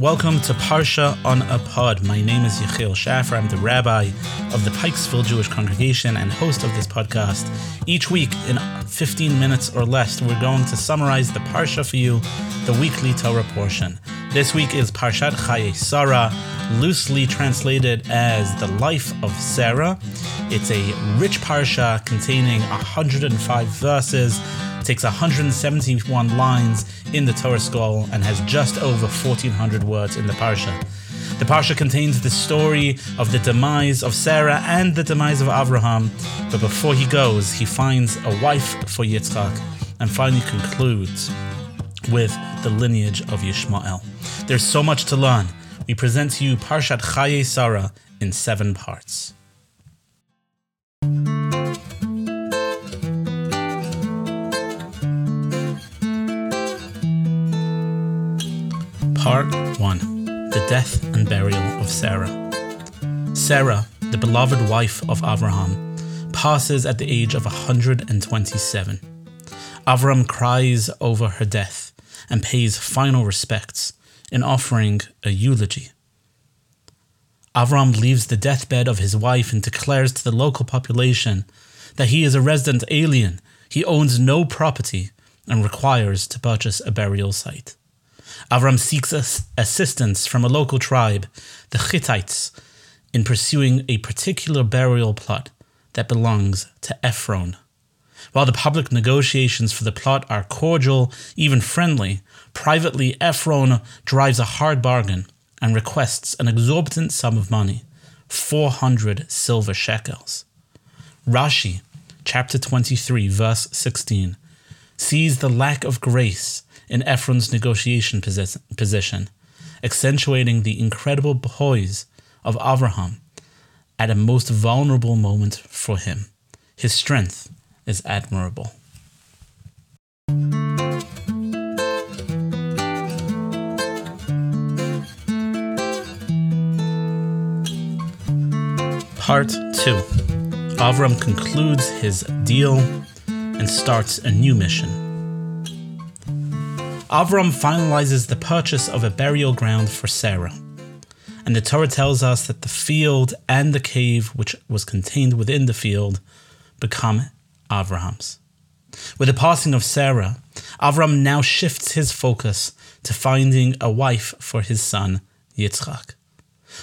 Welcome to Parsha on a Pod. My name is Yechiel Schaffer. I'm the rabbi of the Pikesville Jewish Congregation and host of this podcast. Each week, in 15 minutes or less, we're going to summarize the Parsha for you, the weekly Torah portion. This week is Parshat Chaye Sarah, loosely translated as the life of Sarah. It's a rich Parsha containing 105 verses takes 171 lines in the Torah scroll and has just over 1400 words in the Parsha. The Parsha contains the story of the demise of Sarah and the demise of Abraham, but before he goes, he finds a wife for Yitzchak and finally concludes with the lineage of Yishmael. There's so much to learn. We present to you Parshat Chaye Sarah in seven parts. Part 1 The Death and Burial of Sarah. Sarah, the beloved wife of Abraham, passes at the age of 127. Avram cries over her death and pays final respects in offering a eulogy. Avram leaves the deathbed of his wife and declares to the local population that he is a resident alien, he owns no property, and requires to purchase a burial site. Avram seeks assistance from a local tribe, the Hittites, in pursuing a particular burial plot that belongs to Ephron. While the public negotiations for the plot are cordial, even friendly, privately Ephron drives a hard bargain and requests an exorbitant sum of money 400 silver shekels. Rashi, chapter 23, verse 16, sees the lack of grace in Ephron's negotiation position, accentuating the incredible poise of Avraham at a most vulnerable moment for him. His strength is admirable. Part 2 Avram concludes his deal and starts a new mission. Avram finalizes the purchase of a burial ground for Sarah. And the Torah tells us that the field and the cave which was contained within the field become Avraham's. With the passing of Sarah, Avram now shifts his focus to finding a wife for his son Yitzchak.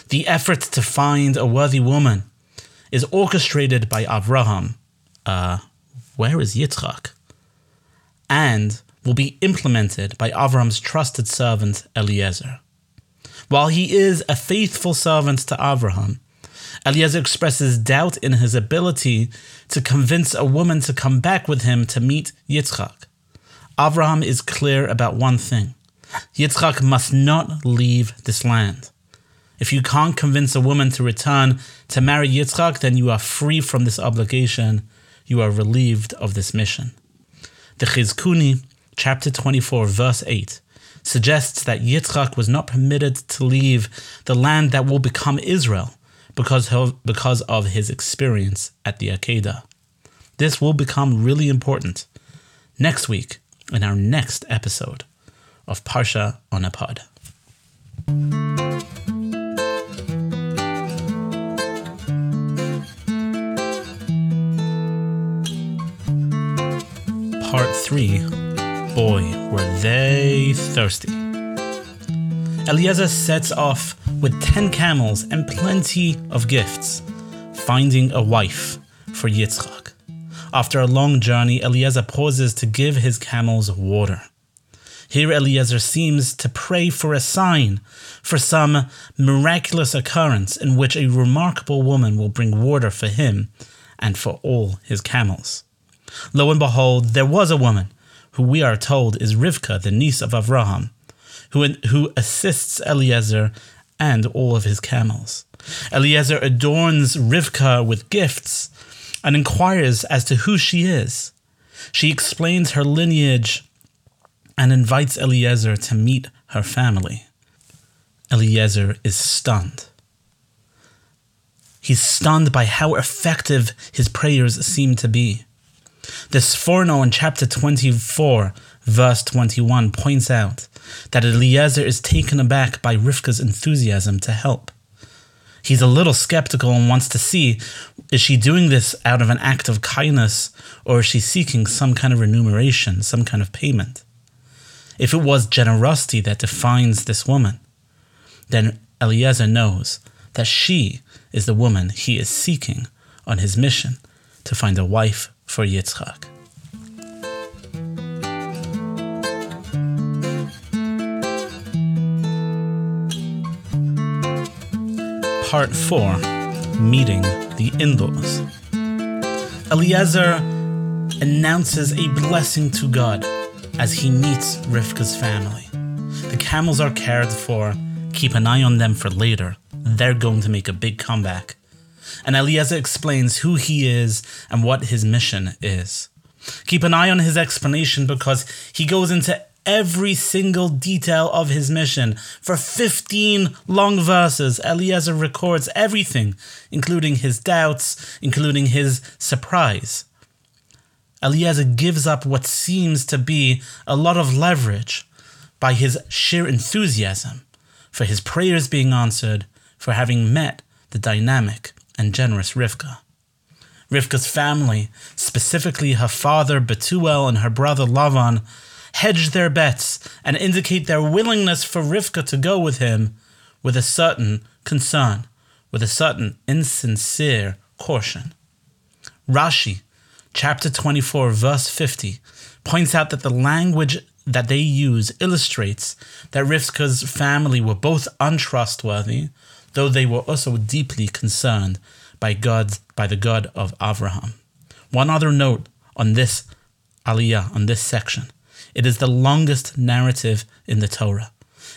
The effort to find a worthy woman is orchestrated by Avraham. Uh, where is Yitzchak? And will be implemented by Avram's trusted servant Eliezer. While he is a faithful servant to Avraham, Eliezer expresses doubt in his ability to convince a woman to come back with him to meet Yitzchak. Avraham is clear about one thing Yitzchak must not leave this land. If you can't convince a woman to return to marry Yitzchak, then you are free from this obligation. You are relieved of this mission. The Chizkuni chapter 24, verse 8, suggests that Yitzchak was not permitted to leave the land that will become Israel because of, because of his experience at the Akedah. This will become really important next week in our next episode of Parsha on a Pod. Part 3 boy, were they thirsty. Eliezer sets off with 10 camels and plenty of gifts, finding a wife for Yitzchak. After a long journey, Eliezer pauses to give his camels water. Here, Eliezer seems to pray for a sign, for some miraculous occurrence in which a remarkable woman will bring water for him and for all his camels. Lo and behold, there was a woman who we are told is Rivka, the niece of Avraham, who, who assists Eliezer and all of his camels. Eliezer adorns Rivka with gifts and inquires as to who she is. She explains her lineage and invites Eliezer to meet her family. Eliezer is stunned. He's stunned by how effective his prayers seem to be. The Sforno in chapter 24, verse 21, points out that Eliezer is taken aback by Rivka's enthusiasm to help. He's a little skeptical and wants to see is she doing this out of an act of kindness or is she seeking some kind of remuneration, some kind of payment? If it was generosity that defines this woman, then Eliezer knows that she is the woman he is seeking on his mission to find a wife for Yitzchak. Part 4 Meeting the In laws. Eliezer announces a blessing to God as he meets Rivka's family. The camels are cared for, keep an eye on them for later. They're going to make a big comeback. And Eliezer explains who he is and what his mission is. Keep an eye on his explanation because he goes into every single detail of his mission. For 15 long verses, Eliezer records everything, including his doubts, including his surprise. Eliezer gives up what seems to be a lot of leverage by his sheer enthusiasm for his prayers being answered, for having met the dynamic and generous Rivka. Rivka's family, specifically her father Betuel and her brother Lavan, hedge their bets and indicate their willingness for Rivka to go with him with a certain concern, with a certain insincere caution. Rashi, chapter 24, verse 50, points out that the language that they use illustrates that Rivka's family were both untrustworthy, though they were also deeply concerned by God, by the God of Abraham. One other note on this aliyah, on this section. It is the longest narrative in the Torah.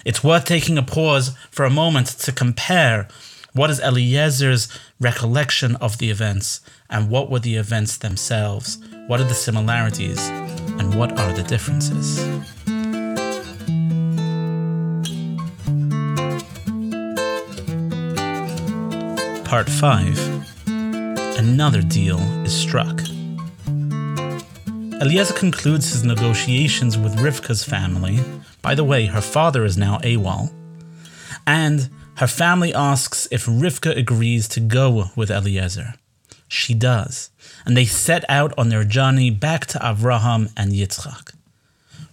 It's worth taking a pause for a moment to compare what is Eliezer's recollection of the events and what were the events themselves. What are the similarities and what are the differences? Part 5 Another deal is struck. Eliezer concludes his negotiations with Rivka's family. By the way, her father is now AWOL. And her family asks if Rivka agrees to go with Eliezer. She does, and they set out on their journey back to Avraham and Yitzchak.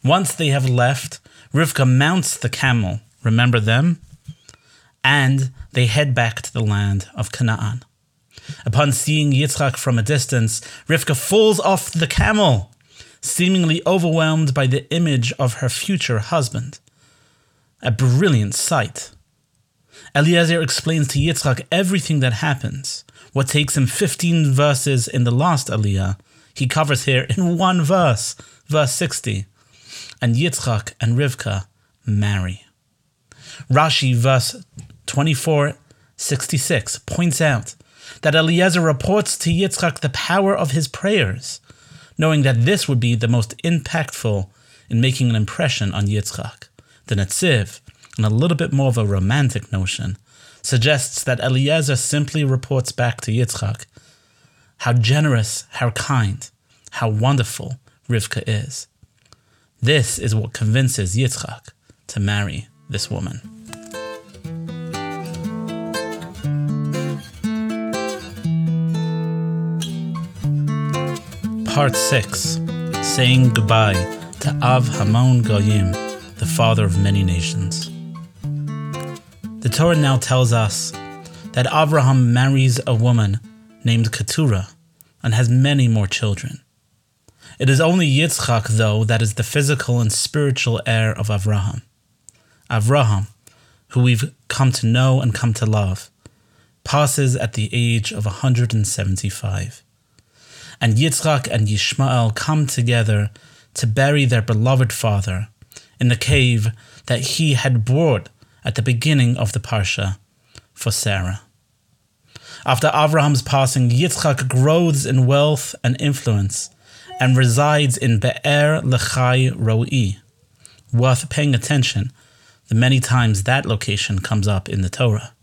Once they have left, Rivka mounts the camel, remember them? And they head back to the land of Canaan. Upon seeing Yitzchak from a distance, Rivka falls off the camel seemingly overwhelmed by the image of her future husband. A brilliant sight. Eliezer explains to Yitzchak everything that happens. What takes him 15 verses in the last Aliyah, he covers here in one verse, verse 60. And Yitzchak and Rivka marry. Rashi, verse 24 66, points out that Eliezer reports to Yitzchak the power of his prayers knowing that this would be the most impactful in making an impression on Yitzchak. The Netziv, in a little bit more of a romantic notion, suggests that Eliezer simply reports back to Yitzchak how generous, how kind, how wonderful Rivka is. This is what convinces Yitzchak to marry this woman. Part 6 Saying Goodbye to Av Hamon Goyim, the father of many nations. The Torah now tells us that Avraham marries a woman named Keturah and has many more children. It is only Yitzchak, though, that is the physical and spiritual heir of Avraham. Avraham, who we've come to know and come to love, passes at the age of 175 and Yitzchak and Yishmael come together to bury their beloved father in the cave that he had brought at the beginning of the Parsha for Sarah. After Avraham's passing, Yitzchak grows in wealth and influence and resides in Be'er Lechai Roi, worth paying attention the many times that location comes up in the Torah.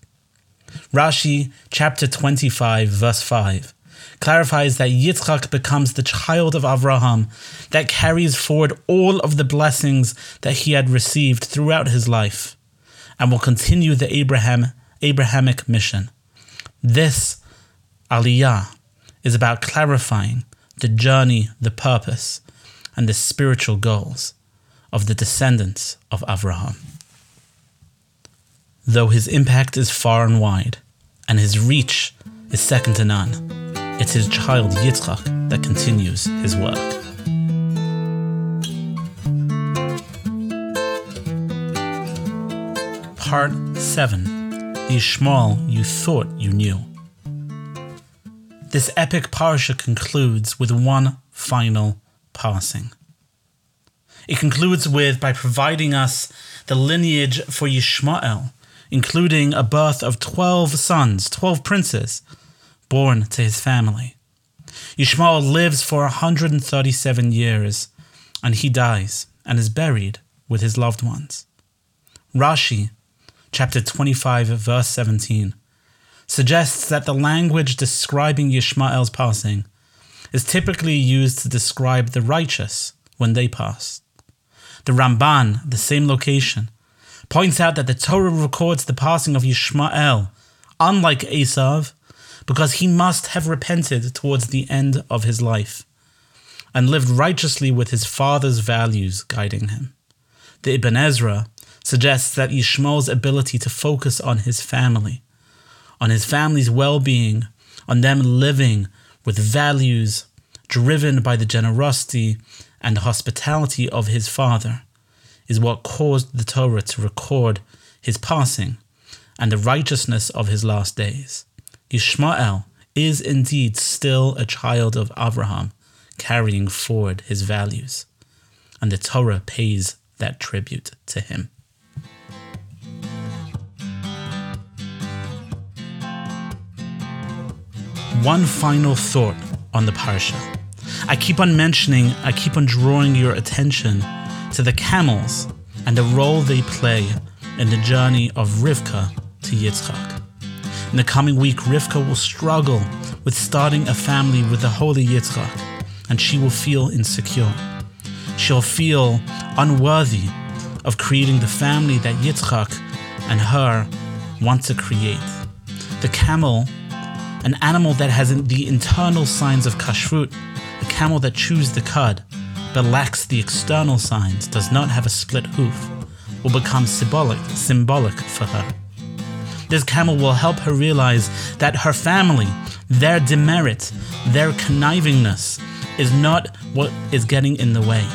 Rashi, chapter 25, verse 5, clarifies that Yitzchak becomes the child of Avraham that carries forward all of the blessings that he had received throughout his life and will continue the Abraham Abrahamic mission. This Aliyah is about clarifying the journey, the purpose, and the spiritual goals of the descendants of Avraham. Though his impact is far and wide, and his reach is second to none, it's his child Yitzchak that continues his work. Part 7 The Ishmael You Thought You Knew. This epic parsha concludes with one final passing. It concludes with by providing us the lineage for Yishmael, including a birth of 12 sons, 12 princes, born to his family. Yishmael lives for 137 years, and he dies and is buried with his loved ones. Rashi, chapter 25, verse 17, suggests that the language describing Yishmael's passing is typically used to describe the righteous when they pass. The Ramban, the same location, points out that the Torah records the passing of Yishmael, unlike Esav, because he must have repented towards the end of his life and lived righteously with his father's values guiding him. The Ibn Ezra suggests that Yishmael's ability to focus on his family on his family's well being, on them living with values driven by the generosity and hospitality of his father, is what caused the Torah to record his passing and the righteousness of his last days. Ishmael is indeed still a child of Abraham, carrying forward his values, and the Torah pays that tribute to him. one final thought on the parsha. I keep on mentioning, I keep on drawing your attention to the camels and the role they play in the journey of Rivka to Yitzchak. In the coming week, Rivka will struggle with starting a family with the holy Yitzchak, and she will feel insecure. She'll feel unworthy of creating the family that Yitzchak and her want to create. The camel an animal that has the internal signs of kashrut, a camel that chews the cud but lacks the external signs, does not have a split hoof, will become symbolic, symbolic for her. This camel will help her realize that her family, their demerit, their connivingness, is not what is getting in the way.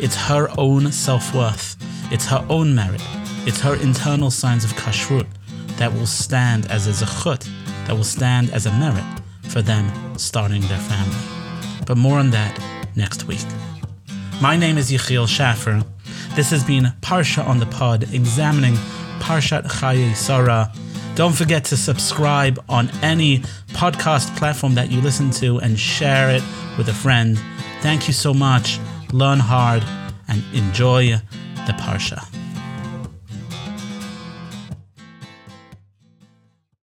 It's her own self worth, it's her own merit, it's her internal signs of kashrut that will stand as a zechut that will stand as a merit for them starting their family. But more on that next week. My name is Yechiel Schaffer. This has been Parsha on the Pod, examining Parshat Chaye Sarah. Don't forget to subscribe on any podcast platform that you listen to and share it with a friend. Thank you so much. Learn hard and enjoy the Parsha.